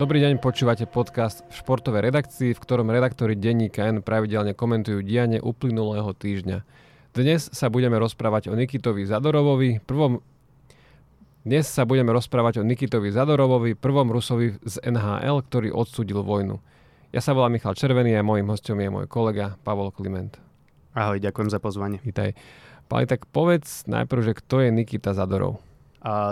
Dobrý deň, počúvate podcast v športovej redakcii, v ktorom redaktori denníka N pravidelne komentujú dianie uplynulého týždňa. Dnes sa budeme rozprávať o Nikitovi Zadorovovi, prvom dnes sa budeme rozprávať o Nikitovi Zadorovovi, prvom Rusovi z NHL, ktorý odsúdil vojnu. Ja sa volám Michal Červený a môjim hostom je môj kolega Pavol Kliment. Ahoj, ďakujem za pozvanie. Vítaj. Pali, tak povedz najprv, že kto je Nikita Zadorov?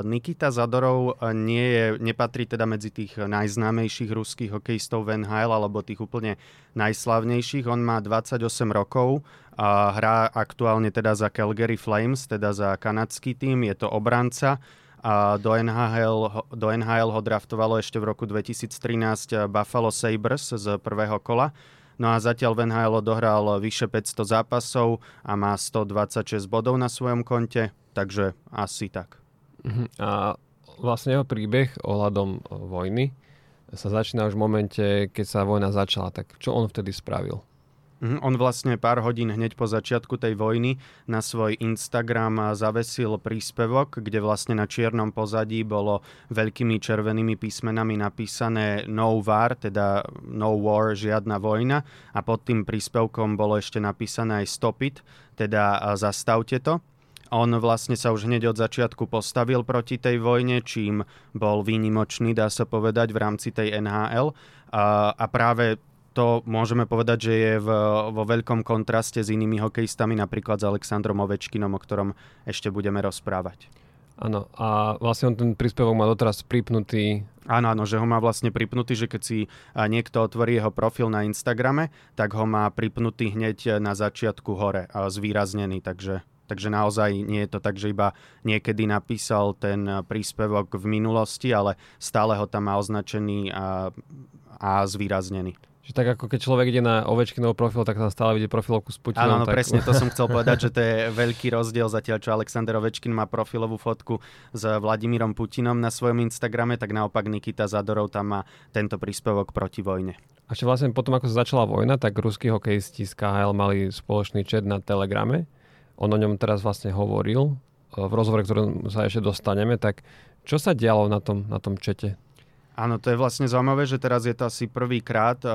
Nikita Zadorov e, nie je, nepatrí teda medzi tých najznámejších ruských hokejistov v NHL alebo tých úplne najslavnejších. On má 28 rokov a hrá aktuálne teda za Calgary Flames, teda za kanadský tým. Je to obranca. A do NHL, do NHL ho draftovalo ešte v roku 2013 Buffalo Sabres z prvého kola. No a zatiaľ v NHL odohral vyše 500 zápasov a má 126 bodov na svojom konte, takže asi tak. Uh-huh. A vlastne jeho príbeh ohľadom e, vojny sa začína už v momente, keď sa vojna začala. Tak čo on vtedy spravil? Uh-huh. On vlastne pár hodín hneď po začiatku tej vojny na svoj Instagram zavesil príspevok, kde vlastne na čiernom pozadí bolo veľkými červenými písmenami napísané No War, teda No War, žiadna vojna. A pod tým príspevkom bolo ešte napísané aj Stop it, teda zastavte to. On vlastne sa už hneď od začiatku postavil proti tej vojne, čím bol výnimočný, dá sa povedať, v rámci tej NHL. A, a práve to môžeme povedať, že je v, vo veľkom kontraste s inými hokejistami, napríklad s Alexandrom Ovečkinom, o ktorom ešte budeme rozprávať. Áno, a vlastne on ten príspevok má doteraz pripnutý. Áno, áno, že ho má vlastne pripnutý, že keď si niekto otvorí jeho profil na Instagrame, tak ho má pripnutý hneď na začiatku hore, zvýraznený, takže Takže naozaj nie je to tak, že iba niekedy napísal ten príspevok v minulosti, ale stále ho tam má označený a, a zvýraznený. Čiže tak ako keď človek ide na Ovečkinov profil, tak tam stále vidie profilovku s Putinom. Áno, no, tak... presne, to som chcel povedať, že to je veľký rozdiel zatiaľ, čo Alexander Ovečkin má profilovú fotku s Vladimírom Putinom na svojom Instagrame, tak naopak Nikita Zadorov tam má tento príspevok proti vojne. A ešte vlastne potom, ako sa začala vojna, tak ruskí hokejisti z KHL mali spoločný chat na Telegrame on o ňom teraz vlastne hovoril e, v rozhovore, ktorom sa ešte dostaneme, tak čo sa dialo na tom, na tom čete? Áno, to je vlastne zaujímavé, že teraz je to asi prvýkrát, e,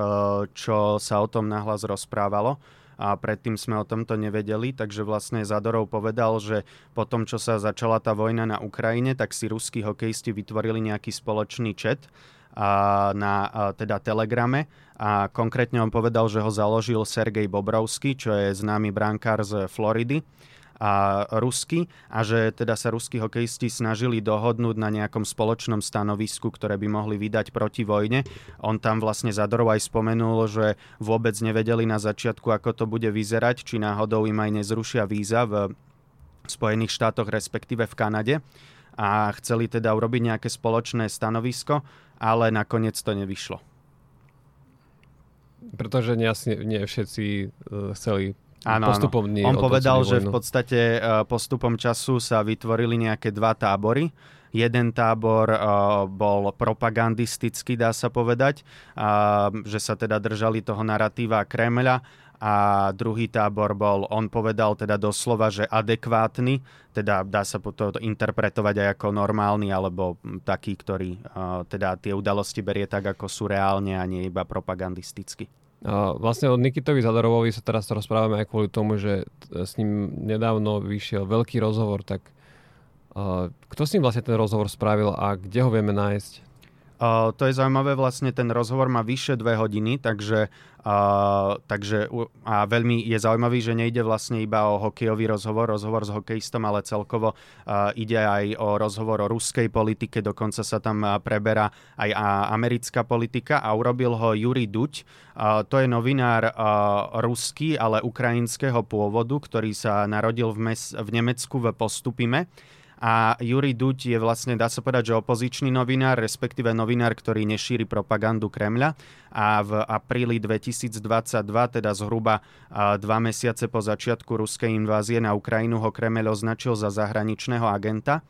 čo sa o tom nahlas rozprávalo a predtým sme o tomto nevedeli, takže vlastne Zadorov povedal, že po tom, čo sa začala tá vojna na Ukrajine, tak si ruskí hokejisti vytvorili nejaký spoločný chat na teda Telegrame a konkrétne on povedal, že ho založil Sergej Bobrovský, čo je známy brankár z Floridy a rusky a že teda sa ruskí hokejisti snažili dohodnúť na nejakom spoločnom stanovisku, ktoré by mohli vydať proti vojne. On tam vlastne Zadorov aj spomenul, že vôbec nevedeli na začiatku, ako to bude vyzerať, či náhodou im aj nezrušia víza v Spojených štátoch, respektíve v Kanade a chceli teda urobiť nejaké spoločné stanovisko ale nakoniec to nevyšlo. Pretože nie, nie všetci uh, chceli Áno, postupom áno. On povedal, že v podstate uh, postupom času sa vytvorili nejaké dva tábory. Jeden tábor uh, bol propagandistický, dá sa povedať, že sa teda držali toho narratíva Kremľa a druhý tábor bol, on povedal teda doslova, že adekvátny, teda dá sa to interpretovať aj ako normálny, alebo taký, ktorý uh, teda tie udalosti berie tak, ako sú reálne a nie iba propagandisticky. Vlastne od Nikitovi Zadorovovi sa teraz rozprávame aj kvôli tomu, že s ním nedávno vyšiel veľký rozhovor, tak uh, kto s ním vlastne ten rozhovor spravil a kde ho vieme nájsť? Uh, to je zaujímavé, vlastne ten rozhovor má vyše dve hodiny, takže, uh, takže a veľmi je zaujímavý, že nejde vlastne iba o hokejový rozhovor, rozhovor s hokejistom, ale celkovo uh, ide aj o rozhovor o ruskej politike, dokonca sa tam preberá aj americká politika a urobil ho Juri Duť. Uh, to je novinár uh, ruský, ale ukrajinského pôvodu, ktorý sa narodil v, mes- v Nemecku v Postupime a Juri Duď je vlastne, dá sa povedať, že opozičný novinár, respektíve novinár, ktorý nešíri propagandu Kremľa. A v apríli 2022, teda zhruba dva mesiace po začiatku ruskej invázie na Ukrajinu ho Kremľ označil za zahraničného agenta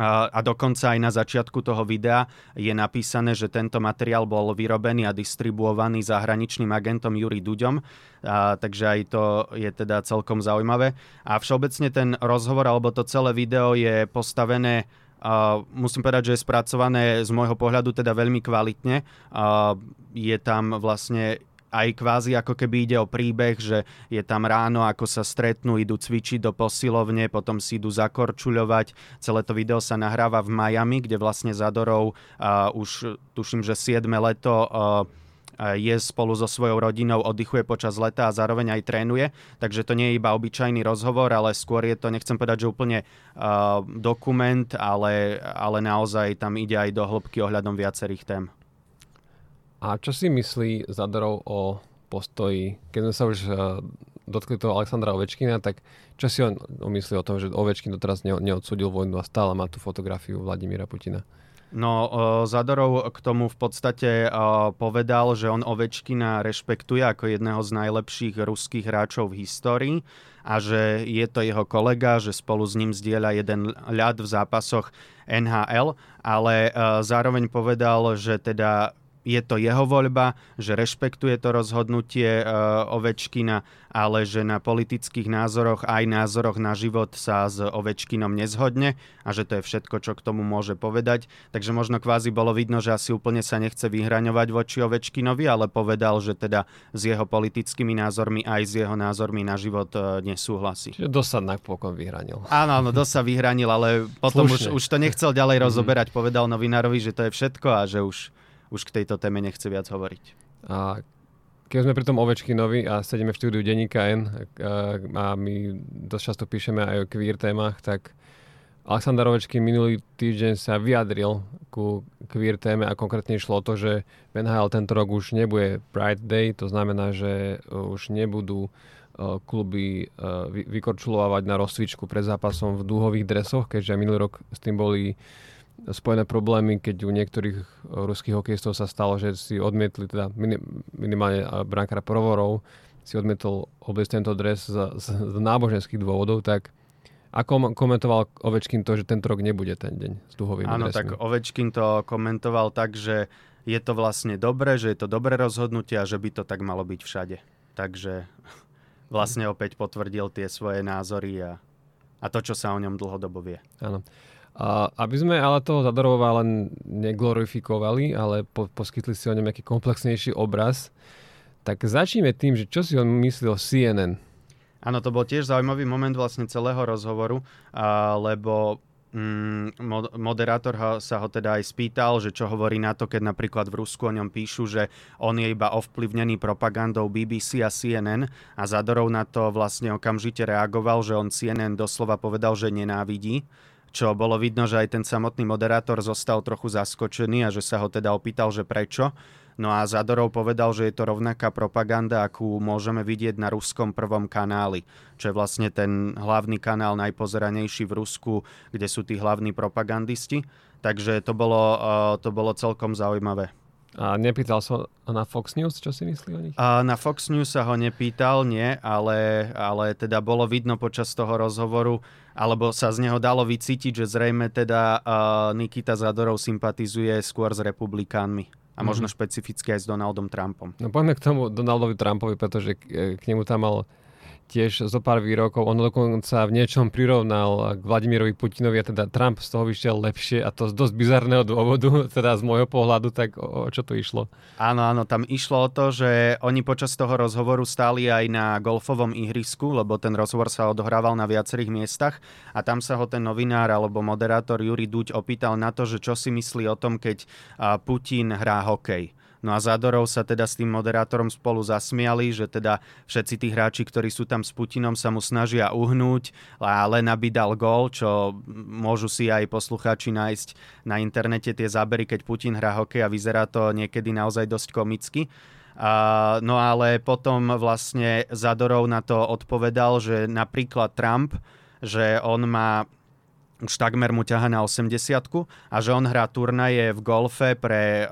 a dokonca aj na začiatku toho videa je napísané, že tento materiál bol vyrobený a distribuovaný zahraničným agentom Juri Duďom, a, takže aj to je teda celkom zaujímavé. A všeobecne ten rozhovor alebo to celé video je postavené Uh, musím povedať, že je spracované z môjho pohľadu teda veľmi kvalitne. Uh, je tam vlastne aj kvázi ako keby ide o príbeh, že je tam ráno, ako sa stretnú, idú cvičiť do posilovne, potom si idú zakorčuľovať. Celé to video sa nahráva v Miami, kde vlastne Zadorov uh, už tuším, že 7 leto uh, je spolu so svojou rodinou, oddychuje počas leta a zároveň aj trénuje. Takže to nie je iba obyčajný rozhovor, ale skôr je to, nechcem povedať, že úplne uh, dokument, ale, ale naozaj tam ide aj do hĺbky ohľadom viacerých tém. A čo si myslí Zadorov o postoji, keď sme sa už uh, dotkli toho Alexandra Ovečkina, tak čo si on myslí o tom, že Ovečkin doteraz neodsudil vojnu a stále má tú fotografiu Vladimíra Putina? No, uh, Zadorov k tomu v podstate uh, povedal, že on Ovečkina rešpektuje ako jedného z najlepších ruských hráčov v histórii a že je to jeho kolega, že spolu s ním zdieľa jeden ľad v zápasoch NHL, ale zároveň povedal, že teda je to jeho voľba, že rešpektuje to rozhodnutie uh, Ovečkina, ale že na politických názoroch aj názoroch na život sa s Ovečkinom nezhodne a že to je všetko, čo k tomu môže povedať. Takže možno kvázi bolo vidno, že asi úplne sa nechce vyhraňovať voči Ovečkinovi, ale povedal, že teda s jeho politickými názormi aj s jeho názormi na život uh, nesúhlasí. Čiže dosť sa napokon vyhranil. Áno, áno, dosť sa vyhranil, ale potom už, už to nechcel ďalej rozoberať. Povedal novinárovi, že to je všetko a že už už k tejto téme nechce viac hovoriť. A keď sme pri tom Ovečkinovi a sedíme v štúdiu Denníka N a my dosť často píšeme aj o queer témach, tak Aleksandar Ovečkin minulý týždeň sa vyjadril ku queer téme a konkrétne išlo o to, že v NHL tento rok už nebude Pride Day, to znamená, že už nebudú kluby vykorčulovať na rozcvičku pred zápasom v dúhových dresoch, keďže minulý rok s tým boli spojené problémy, keď u niektorých eh, ruských hokejistov sa stalo, že si odmietli, teda minimálne eh, brankár Provorov si odmietol obliecť tento dres z, z, z náboženských dôvodov, tak ako komentoval Ovečkin to, že tento rok nebude ten deň s duhovými Áno, dresmi? tak Ovečkin to komentoval tak, že je to vlastne dobré, že je to dobré rozhodnutie a že by to tak malo byť všade. Takže vlastne opäť potvrdil tie svoje názory a, a to, čo sa o ňom dlhodobo vie. Áno. A aby sme ale toho Zadorova len neglorifikovali, ale po, poskytli si o ňom nejaký komplexnejší obraz, tak začneme tým, že čo si on myslel o CNN. Áno, to bol tiež zaujímavý moment vlastne celého rozhovoru, a, lebo mm, moderátor sa ho teda aj spýtal, že čo hovorí na to, keď napríklad v Rusku o ňom píšu, že on je iba ovplyvnený propagandou BBC a CNN a Zadorov na to vlastne okamžite reagoval, že on CNN doslova povedal, že nenávidí čo bolo vidno, že aj ten samotný moderátor zostal trochu zaskočený a že sa ho teda opýtal, že prečo. No a Zadorov povedal, že je to rovnaká propaganda, akú môžeme vidieť na ruskom prvom kanáli, čo je vlastne ten hlavný kanál najpozeranejší v Rusku, kde sú tí hlavní propagandisti. Takže to bolo, eh, to bolo celkom zaujímavé. A nepýtal sa na Fox News, čo si myslí o nich? A na Fox News sa ho nepýtal, nie, ale, ale teda bolo vidno počas toho rozhovoru, alebo sa z neho dalo vycítiť, že zrejme teda uh, Nikita Zadorov sympatizuje skôr s republikánmi. A možno mm-hmm. špecificky aj s Donaldom Trumpom. No poďme k tomu Donaldovi Trumpovi, pretože k, k nemu tam mal tiež zo pár výrokov. On dokonca v niečom prirovnal k Vladimirovi Putinovi a teda Trump z toho vyšiel lepšie a to z dosť bizarného dôvodu, teda z môjho pohľadu, tak o, o čo to išlo? Áno, áno, tam išlo o to, že oni počas toho rozhovoru stáli aj na golfovom ihrisku, lebo ten rozhovor sa odohrával na viacerých miestach a tam sa ho ten novinár alebo moderátor Juri Duď opýtal na to, že čo si myslí o tom, keď Putin hrá hokej. No a Zadorov sa teda s tým moderátorom spolu zasmiali, že teda všetci tí hráči, ktorí sú tam s Putinom, sa mu snažia uhnúť, a len aby dal gól, čo môžu si aj poslucháči nájsť na internete tie zábery, keď Putin hrá hokej a vyzerá to niekedy naozaj dosť komicky. Uh, no ale potom vlastne Zadorov na to odpovedal, že napríklad Trump, že on má už takmer mu ťaha na 80 a že on hrá turnaje v golfe pre,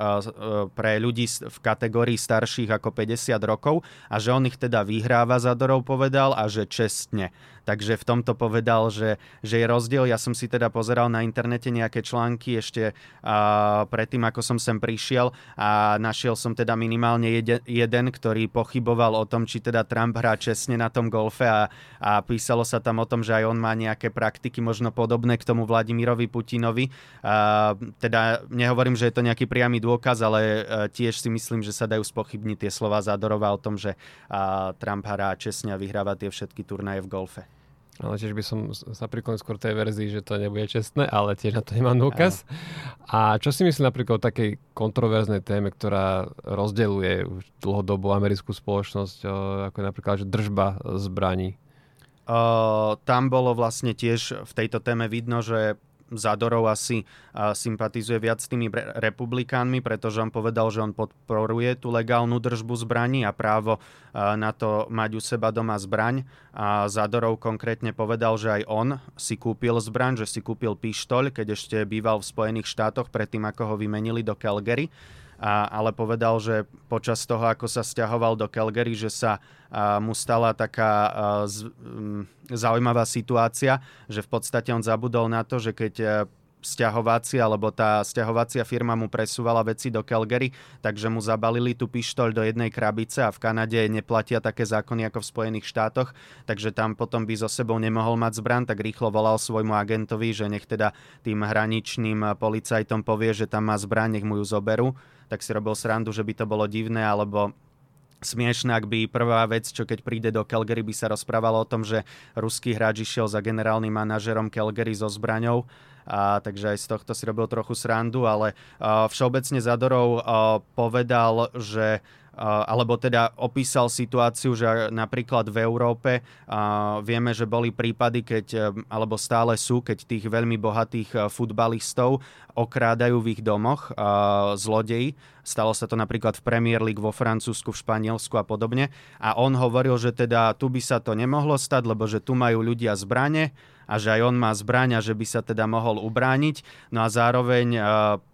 pre ľudí v kategórii starších ako 50 rokov a že on ich teda vyhráva, Zadorov povedal, a že čestne. Takže v tomto povedal, že, že je rozdiel. Ja som si teda pozeral na internete nejaké články ešte uh, predtým, ako som sem prišiel a našiel som teda minimálne jeden, jeden, ktorý pochyboval o tom, či teda Trump hrá čestne na tom golfe a, a písalo sa tam o tom, že aj on má nejaké praktiky možno podobné k tomu Vladimirovi Putinovi. Uh, teda nehovorím, že je to nejaký priamy dôkaz, ale uh, tiež si myslím, že sa dajú spochybniť tie slova Zadorova o tom, že uh, Trump hrá čestne a vyhráva tie všetky turnaje v golfe. Ale tiež by som sa priklonil skôr tej verzii, že to nebude čestné, ale tiež na to nemám dôkaz. A čo si myslí napríklad o takej kontroverznej téme, ktorá rozdeluje už dlhodobo americkú spoločnosť, ako je napríklad že držba zbraní? Uh, tam bolo vlastne tiež v tejto téme vidno, že Zadorov asi sympatizuje viac s tými republikánmi, pretože on povedal, že on podporuje tú legálnu držbu zbraní a právo na to mať u seba doma zbraň. A Zadorov konkrétne povedal, že aj on si kúpil zbraň, že si kúpil pištoľ, keď ešte býval v Spojených štátoch predtým, ako ho vymenili do Calgary a, ale povedal, že počas toho, ako sa stiahoval do Calgary, že sa a, mu stala taká a, z, m, zaujímavá situácia, že v podstate on zabudol na to, že keď a, stiahovací, alebo tá stiahovacia firma mu presúvala veci do Calgary, takže mu zabalili tú pištoľ do jednej krabice a v Kanade neplatia také zákony ako v Spojených štátoch, takže tam potom by so sebou nemohol mať zbran, tak rýchlo volal svojmu agentovi, že nech teda tým hraničným policajtom povie, že tam má zbraň, nech mu ju zoberú tak si robil srandu, že by to bolo divné, alebo smiešné, ak by prvá vec, čo keď príde do Calgary, by sa rozprávalo o tom, že ruský hráč išiel za generálnym manažerom Calgary so zbraňou. A, takže aj z tohto si robil trochu srandu, ale všeobecne Zadorov a, povedal, že alebo teda opísal situáciu, že napríklad v Európe vieme, že boli prípady, keď, e, alebo stále sú, keď tých veľmi bohatých e, futbalistov okrádajú v ich domoch zlodeji. Stalo sa to napríklad v Premier League vo Francúzsku, v Španielsku a podobne. A on hovoril, že teda tu by sa to nemohlo stať, lebo že tu majú ľudia zbrane a že aj on má zbraň a že by sa teda mohol ubrániť. No a zároveň e,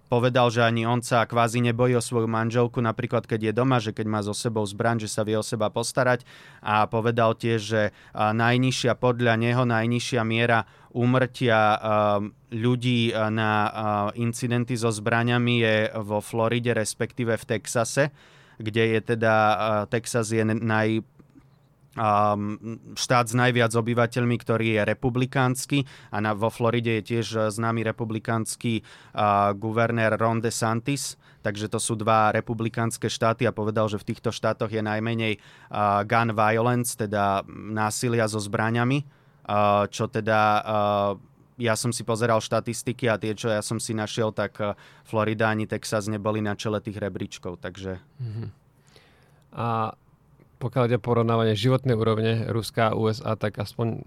povedal, že ani on sa kvázi nebojí o svoju manželku, napríklad keď je doma, že keď má so sebou zbraň, že sa vie o seba postarať a povedal tiež, že najnižšia podľa neho najnižšia miera úmrtia ľudí na incidenty so zbraňami je vo Floride, respektíve v Texase, kde je teda, Texas je naj štát s najviac obyvateľmi, ktorý je republikánsky a na, vo Floride je tiež e, známy republikánsky uh, guvernér Ron DeSantis, takže to sú dva republikánske štáty a povedal, že v týchto štátoch je najmenej uh, gun violence, teda násilia so zbraňami, uh, čo teda uh, ja som si pozeral štatistiky a tie, čo ja som si našiel, tak Florida ani Texas neboli na čele tých rebríčkov, takže... Mm-hmm. A pokiaľ ide porovnávanie životnej úrovne Ruska a USA, tak aspoň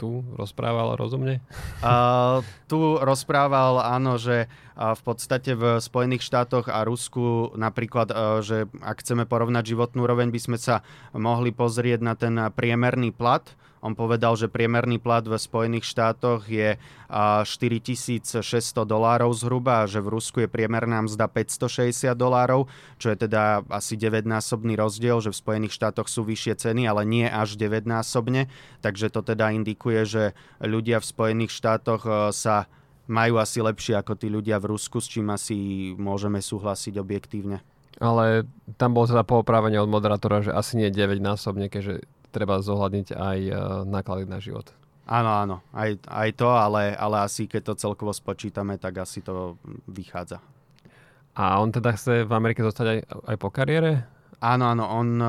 tu rozprával rozumne? Uh, tu rozprával, áno, že v podstate v Spojených štátoch a Rusku napríklad, uh, že ak chceme porovnať životnú úroveň, by sme sa mohli pozrieť na ten priemerný plat on povedal, že priemerný plat v Spojených štátoch je 4600 dolárov zhruba a že v Rusku je priemerná mzda 560 dolárov, čo je teda asi 9-násobný rozdiel, že v Spojených štátoch sú vyššie ceny, ale nie až 9-násobne. Takže to teda indikuje, že ľudia v Spojených štátoch e, sa majú asi lepšie ako tí ľudia v Rusku, s čím asi môžeme súhlasiť objektívne. Ale tam bolo teda pooprávanie od moderátora, že asi nie 9 násobne, keďže treba zohľadniť aj uh, náklady na život. Áno, áno, aj, aj to, ale, ale asi keď to celkovo spočítame, tak asi to vychádza. A on teda chce v Amerike zostať aj, aj po kariére? Áno, áno, on, eh,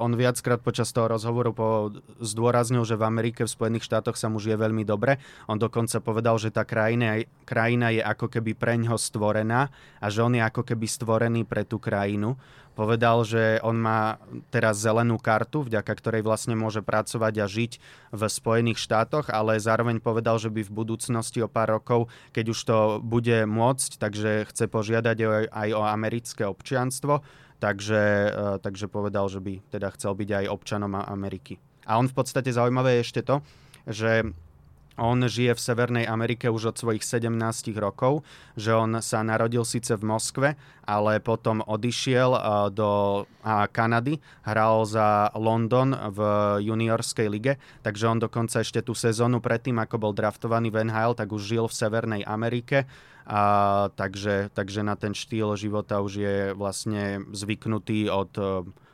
on viackrát počas toho rozhovoru po, zdôraznil, že v Amerike, v Spojených štátoch sa mu žije veľmi dobre. On dokonca povedal, že tá krajina, krajina je ako keby preňho stvorená a že on je ako keby stvorený pre tú krajinu. Povedal, že on má teraz zelenú kartu, vďaka ktorej vlastne môže pracovať a žiť v Spojených štátoch, ale zároveň povedal, že by v budúcnosti o pár rokov, keď už to bude môcť, takže chce požiadať aj o americké občianstvo takže, eh, takže povedal, že by teda chcel byť aj občanom Ameriky. A on v podstate zaujímavé je ešte to, že on žije v Severnej Amerike už od svojich 17 rokov, že on sa narodil síce v Moskve, ale potom odišiel do Kanady, hral za London v juniorskej lige, takže on dokonca ešte tú sezónu predtým, ako bol draftovaný v NHL, tak už žil v Severnej Amerike. A, takže, takže na ten štýl života už je vlastne zvyknutý od,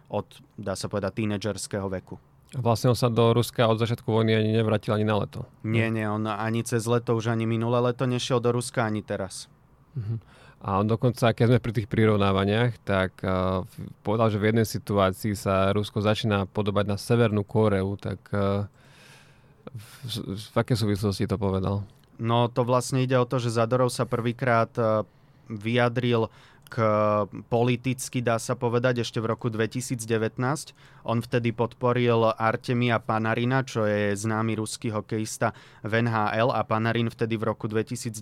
od dá sa povedať, tínedžerského veku. Vlastne on sa do Ruska od začiatku vojny ani nevrátil ani na leto. Nie, nie, on ani cez leto, už ani minulé leto nešiel do Ruska, ani teraz. Uh-huh. A on dokonca, keď sme pri tých prirovnávaniach, tak uh, povedal, že v jednej situácii sa Rusko začína podobať na Severnú Koreu, tak uh, v, v, v aké súvislosti to povedal? No to vlastne ide o to, že Zadorov sa prvýkrát uh, vyjadril k politicky, dá sa povedať, ešte v roku 2019. On vtedy podporil Artemia Panarina, čo je známy ruský hokejista v NHL a Panarin vtedy v roku 2019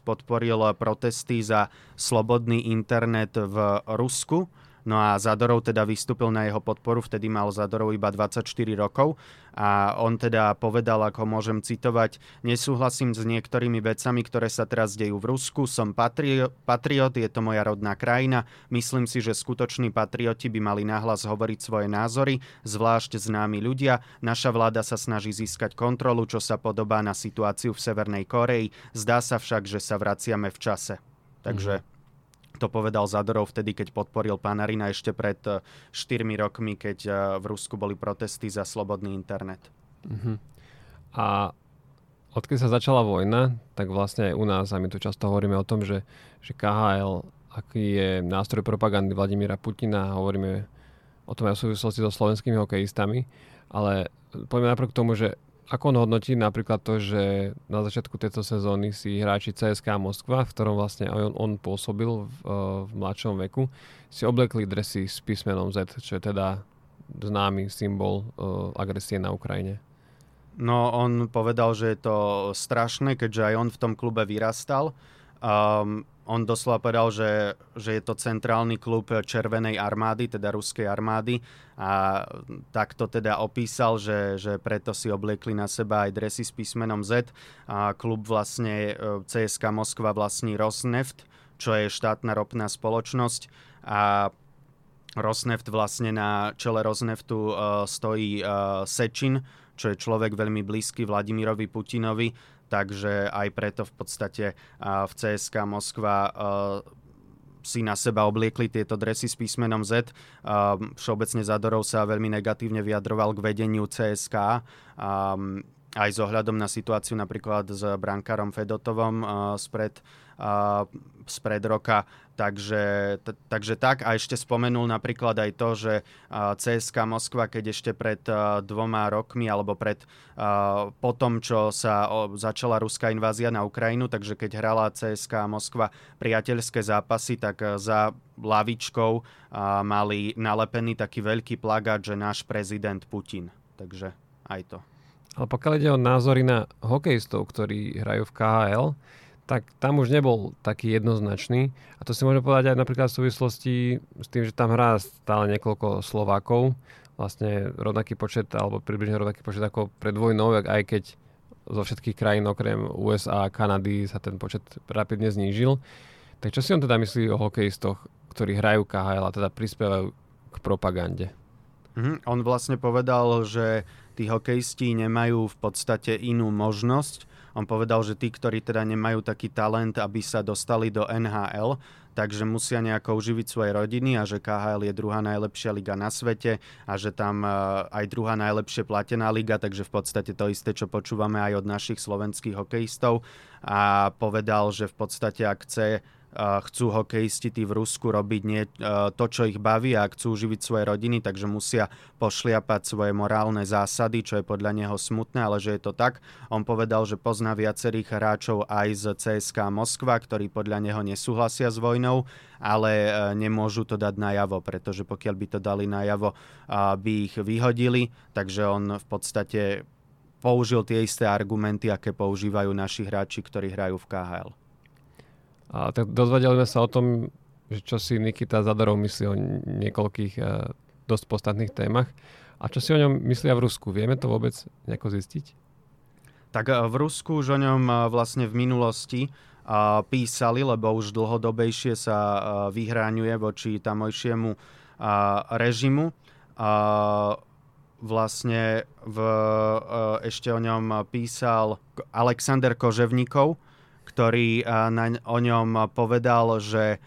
podporil protesty za slobodný internet v Rusku No a Zadorov teda vystúpil na jeho podporu, vtedy mal Zadorov iba 24 rokov. A on teda povedal, ako môžem citovať, nesúhlasím s niektorými vecami, ktoré sa teraz dejú v Rusku, som patri- patriot, je to moja rodná krajina, myslím si, že skutoční patrioti by mali nahlas hovoriť svoje názory, zvlášť známi ľudia. Naša vláda sa snaží získať kontrolu, čo sa podobá na situáciu v Severnej Koreji, zdá sa však, že sa vraciame v čase. Takže mm to povedal Zadorov vtedy, keď podporil Panarina ešte pred 4 eh, rokmi, keď eh, v Rusku boli protesty za slobodný internet. Uh-huh. A odkedy sa začala vojna, tak vlastne aj u nás, a my tu často hovoríme o tom, že, že KHL, aký je nástroj propagandy Vladimíra Putina, hovoríme o tom aj v súvislosti so slovenskými hokejistami, ale poďme napriek tomu, že ako on hodnotí napríklad to, že na začiatku tejto sezóny si hráči CSK Moskva, v ktorom vlastne on, on pôsobil v, eh, v mladšom veku, si oblekli dresy s písmenom Z, čo je teda známy symbol uh, agresie na Ukrajine? No, on povedal, že je to strašné, keďže aj on v tom klube vyrastal. Um, on doslova povedal, že, že je to centrálny klub Červenej armády, teda ruskej armády. A takto teda opísal, že, že preto si obliekli na seba aj dresy s písmenom Z. A klub vlastne e, CSK Moskva vlastní Rosneft, čo je štátna ropná spoločnosť. A Rosneft vlastne na čele Rosneftu uh, stojí uh, Sečin, čo je človek veľmi blízky Vladimirovi Putinovi takže aj preto v podstate v CSK Moskva si na seba obliekli tieto dresy s písmenom Z. Všeobecne Zadorov sa veľmi negatívne vyjadroval k vedeniu CSK aj s ohľadom na situáciu napríklad s brankárom Fedotovom spred spred roka. Takže, t- takže tak. A ešte spomenul napríklad aj to, že CSK Moskva, keď ešte pred dvoma rokmi alebo pred po tom, čo sa začala ruská invázia na Ukrajinu, takže keď hrala CSK Moskva priateľské zápasy, tak za lavičkou mali nalepený taký veľký plagát, že náš prezident Putin. Takže aj to. Ale pokiaľ ide o názory na hokejistov, ktorí hrajú v KHL, tak tam už nebol taký jednoznačný. A to si môžem povedať aj napríklad v súvislosti s tým, že tam hrá stále niekoľko Slovákov, vlastne rovnaký počet, alebo približne rovnaký počet ako pred vojnou, aj keď zo všetkých krajín okrem USA a Kanady sa ten počet rapidne znížil. Tak čo si on teda myslí o hokejistoch, ktorí hrajú KHL a teda prispievajú k propagande? Mm, on vlastne povedal, že tí hokejisti nemajú v podstate inú možnosť, on povedal, že tí, ktorí teda nemajú taký talent, aby sa dostali do NHL, takže musia nejako uživiť svoje rodiny a že KHL je druhá najlepšia liga na svete a že tam e, aj druhá najlepšie platená liga, takže v podstate to isté, čo počúvame aj od našich slovenských hokejistov. A povedal, že v podstate ak chce chcú hokejisti tí v Rusku robiť nie, to, čo ich baví a chcú živiť svoje rodiny, takže musia pošliapať svoje morálne zásady, čo je podľa neho smutné, ale že je to tak. On povedal, že pozná viacerých hráčov aj z CSK Moskva, ktorí podľa neho nesúhlasia s vojnou, ale e, nemôžu to dať najavo, pretože pokiaľ by to dali najavo, by ich vyhodili, takže on v podstate použil tie isté argumenty, aké používajú naši hráči, ktorí hrajú v KHL. A tak dozvedeli sme sa o tom, že čo si Nikita Zadorov myslí o niekoľkých uh, dosť podstatných témach. A čo si o ňom myslia v Rusku? Vieme to vôbec nejako zistiť? Tak v Rusku už o ňom vlastne v minulosti písali, lebo už dlhodobejšie sa vyhráňuje voči tamojšiemu režimu. Vlastne v, ešte o ňom písal Alexander Koževníkov, ktorý na, o ňom povedal, že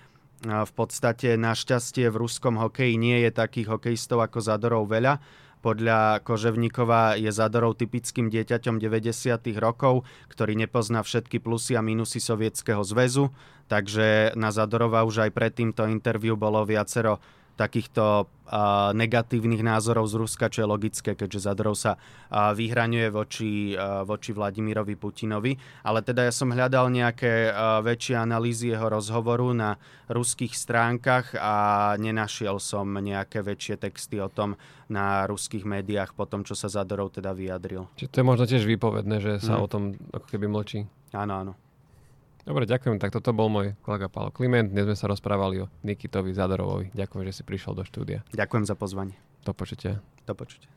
v podstate našťastie v ruskom hokeji nie je takých hokejistov ako Zadorov veľa. Podľa Koževníkova je Zadorov typickým dieťaťom 90. rokov, ktorý nepozná všetky plusy a minusy Sovietskeho zväzu, takže na Zadorova už aj pred týmto interviu bolo viacero takýchto uh, negatívnych názorov z Ruska, čo je logické, keďže Zadorov sa uh, vyhraňuje voči, uh, voči Vladimirovi Putinovi. Ale teda ja som hľadal nejaké väčšie analýzy jeho rozhovoru na ruských stránkach a nenašiel som nejaké väčšie texty o tom na ruských médiách po tom, čo sa Zadorov teda vyjadril. Čiže to je možno tiež výpovedné, že sa mm. o tom ako keby mlčí. Áno, áno. Dobre, ďakujem. Tak toto bol môj kolega Paolo Kliment. Dnes sme sa rozprávali o Nikitovi Zadorovovi. Ďakujem, že si prišiel do štúdia. Ďakujem za pozvanie. Do počutia. Do počutia.